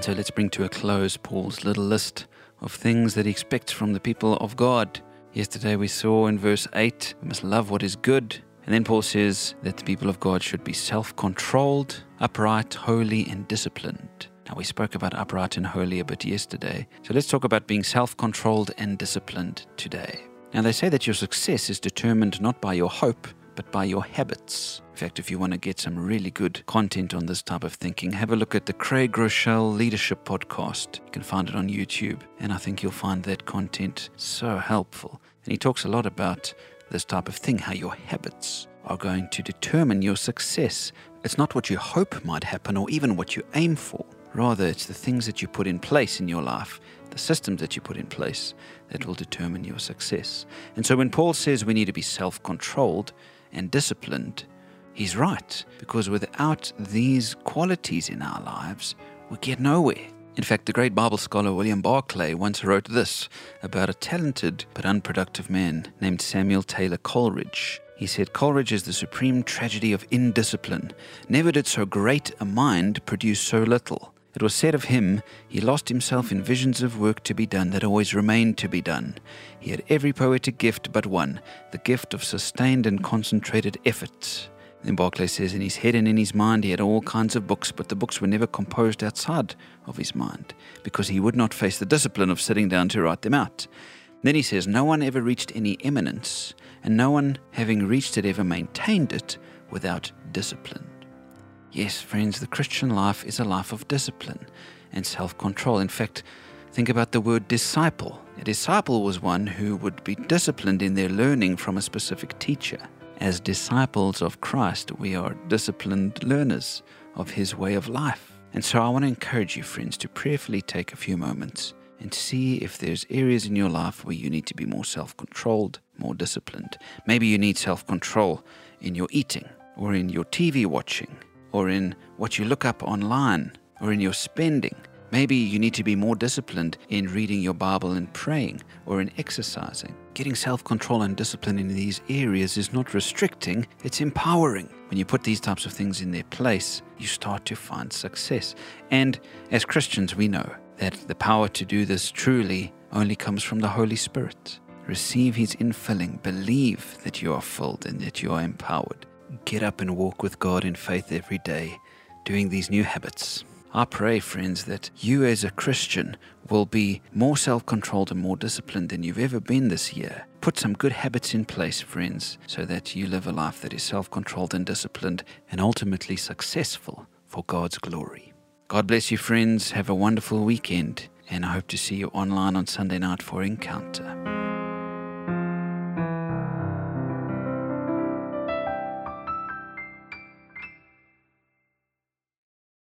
And so let's bring to a close Paul's little list of things that he expects from the people of God. Yesterday we saw in verse 8, we must love what is good. And then Paul says that the people of God should be self controlled, upright, holy, and disciplined. Now, we spoke about upright and holy a bit yesterday. So let's talk about being self controlled and disciplined today. Now, they say that your success is determined not by your hope, but by your habits. In fact, if you want to get some really good content on this type of thinking, have a look at the Craig Groeschel Leadership Podcast. You can find it on YouTube, and I think you'll find that content so helpful. And he talks a lot about this type of thing, how your habits are going to determine your success. It's not what you hope might happen or even what you aim for. Rather, it's the things that you put in place in your life, the systems that you put in place, that will determine your success. And so when Paul says we need to be self controlled and disciplined, he's right, because without these qualities in our lives, we get nowhere. In fact, the great Bible scholar William Barclay once wrote this about a talented but unproductive man named Samuel Taylor Coleridge. He said, Coleridge is the supreme tragedy of indiscipline. Never did so great a mind produce so little. It was said of him, he lost himself in visions of work to be done that always remained to be done. He had every poetic gift but one, the gift of sustained and concentrated effort. Then Barclay says in his head and in his mind he had all kinds of books, but the books were never composed outside of his mind, because he would not face the discipline of sitting down to write them out. Then he says, No one ever reached any eminence, and no one having reached it ever maintained it without discipline. Yes, friends, the Christian life is a life of discipline and self control. In fact, think about the word disciple. A disciple was one who would be disciplined in their learning from a specific teacher. As disciples of Christ, we are disciplined learners of his way of life. And so I want to encourage you, friends, to prayerfully take a few moments and see if there's areas in your life where you need to be more self controlled, more disciplined. Maybe you need self control in your eating or in your TV watching or in what you look up online, or in your spending. Maybe you need to be more disciplined in reading your Bible and praying, or in exercising. Getting self control and discipline in these areas is not restricting, it's empowering. When you put these types of things in their place, you start to find success. And as Christians, we know that the power to do this truly only comes from the Holy Spirit. Receive His infilling, believe that you are filled and that you are empowered get up and walk with God in faith every day, doing these new habits. I pray, friends, that you as a Christian will be more self controlled and more disciplined than you've ever been this year. Put some good habits in place, friends, so that you live a life that is self controlled and disciplined and ultimately successful for God's glory. God bless you, friends. Have a wonderful weekend, and I hope to see you online on Sunday night for Encounter.